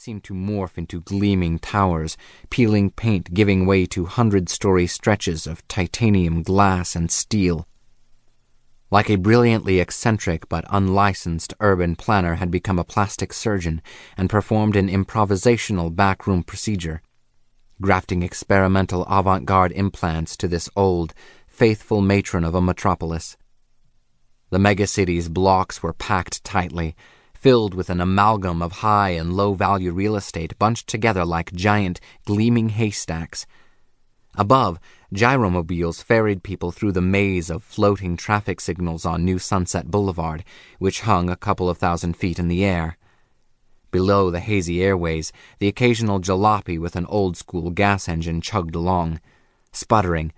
seemed to morph into gleaming towers, peeling paint giving way to hundred story stretches of titanium glass and steel. Like a brilliantly eccentric but unlicensed urban planner had become a plastic surgeon and performed an improvisational backroom procedure, grafting experimental avant garde implants to this old, faithful matron of a metropolis. The megacity's blocks were packed tightly, filled with an amalgam of high and low value real estate bunched together like giant, gleaming haystacks. Above, gyromobiles ferried people through the maze of floating traffic signals on New Sunset Boulevard, which hung a couple of thousand feet in the air. Below the hazy airways, the occasional jalopy with an old school gas engine chugged along, sputtering,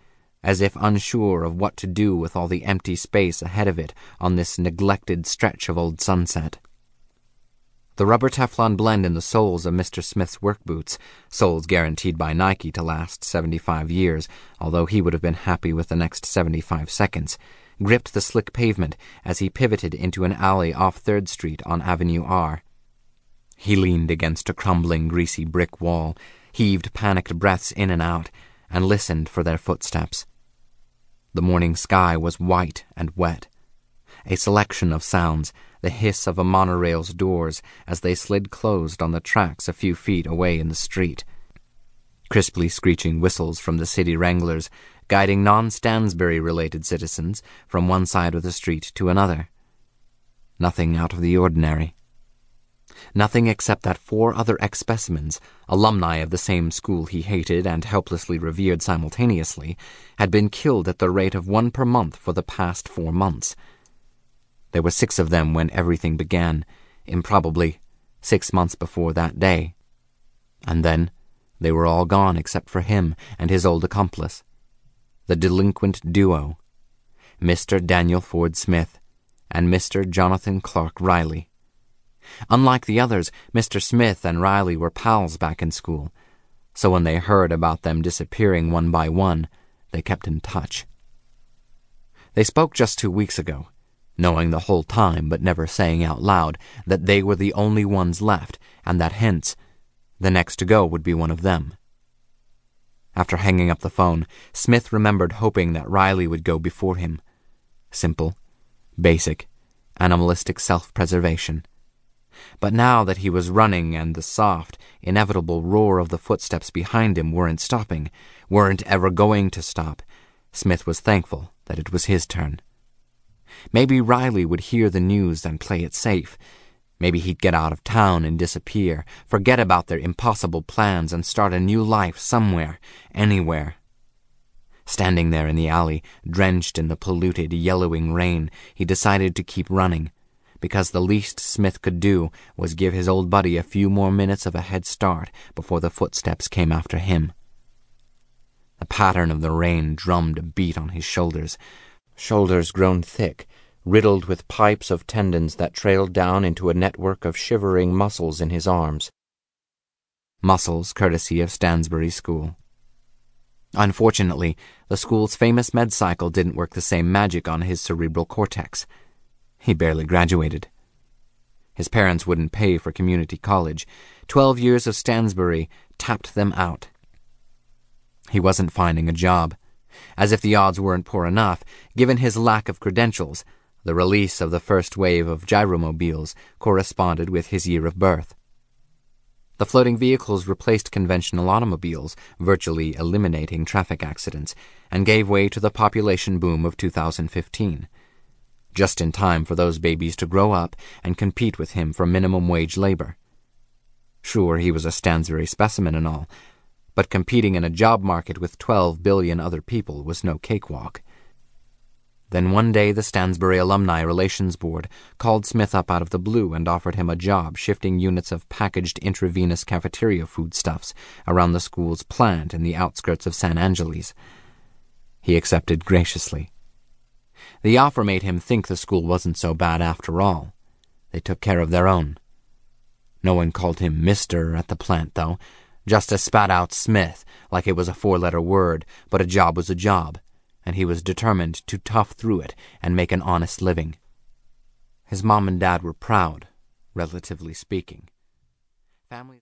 as if unsure of what to do with all the empty space ahead of it on this neglected stretch of old sunset. The rubber Teflon blend in the soles of Mr. Smith's work boots, soles guaranteed by Nike to last 75 years, although he would have been happy with the next 75 seconds, gripped the slick pavement as he pivoted into an alley off 3rd Street on Avenue R. He leaned against a crumbling, greasy brick wall, heaved panicked breaths in and out, and listened for their footsteps. The morning sky was white and wet. A selection of sounds the hiss of a monorail's doors as they slid closed on the tracks a few feet away in the street. Crisply screeching whistles from the city wranglers, guiding non Stansbury related citizens from one side of the street to another. Nothing out of the ordinary. Nothing except that four other ex specimens, alumni of the same school he hated and helplessly revered simultaneously, had been killed at the rate of one per month for the past four months there were six of them when everything began, improbably six months before that day. And then they were all gone except for him and his old accomplice. The delinquent duo, Mr. Daniel Ford Smith and Mr. Jonathan Clark Riley. Unlike the others, Mr. Smith and Riley were pals back in school, so when they heard about them disappearing one by one, they kept in touch. They spoke just two weeks ago, knowing the whole time but never saying out loud that they were the only ones left, and that hence the next to go would be one of them. After hanging up the phone, Smith remembered hoping that Riley would go before him. Simple, basic, animalistic self preservation. But now that he was running and the soft, inevitable roar of the footsteps behind him weren't stopping, weren't ever going to stop, Smith was thankful that it was his turn. Maybe Riley would hear the news and play it safe. Maybe he'd get out of town and disappear, forget about their impossible plans, and start a new life somewhere, anywhere. Standing there in the alley, drenched in the polluted, yellowing rain, he decided to keep running, because the least Smith could do was give his old buddy a few more minutes of a head start before the footsteps came after him. The pattern of the rain drummed a beat on his shoulders, shoulders grown thick, riddled with pipes of tendons that trailed down into a network of shivering muscles in his arms. Muscles courtesy of Stansbury School. Unfortunately, the school's famous med cycle didn't work the same magic on his cerebral cortex. He barely graduated. His parents wouldn't pay for community college. Twelve years of Stansbury tapped them out. He wasn't finding a job. As if the odds weren't poor enough, given his lack of credentials, the release of the first wave of gyromobiles corresponded with his year of birth. The floating vehicles replaced conventional automobiles, virtually eliminating traffic accidents, and gave way to the population boom of 2015. Just in time for those babies to grow up and compete with him for minimum wage labor. Sure, he was a Stansbury specimen and all, but competing in a job market with 12 billion other people was no cakewalk. Then one day the Stansbury Alumni Relations Board called Smith up out of the blue and offered him a job shifting units of packaged intravenous cafeteria foodstuffs around the school's plant in the outskirts of San Angeles. He accepted graciously. The offer made him think the school wasn't so bad after all. They took care of their own. No one called him Mister at the plant, though, just as spat out Smith, like it was a four letter word, but a job was a job, and he was determined to tough through it and make an honest living. His mom and dad were proud, relatively speaking. Families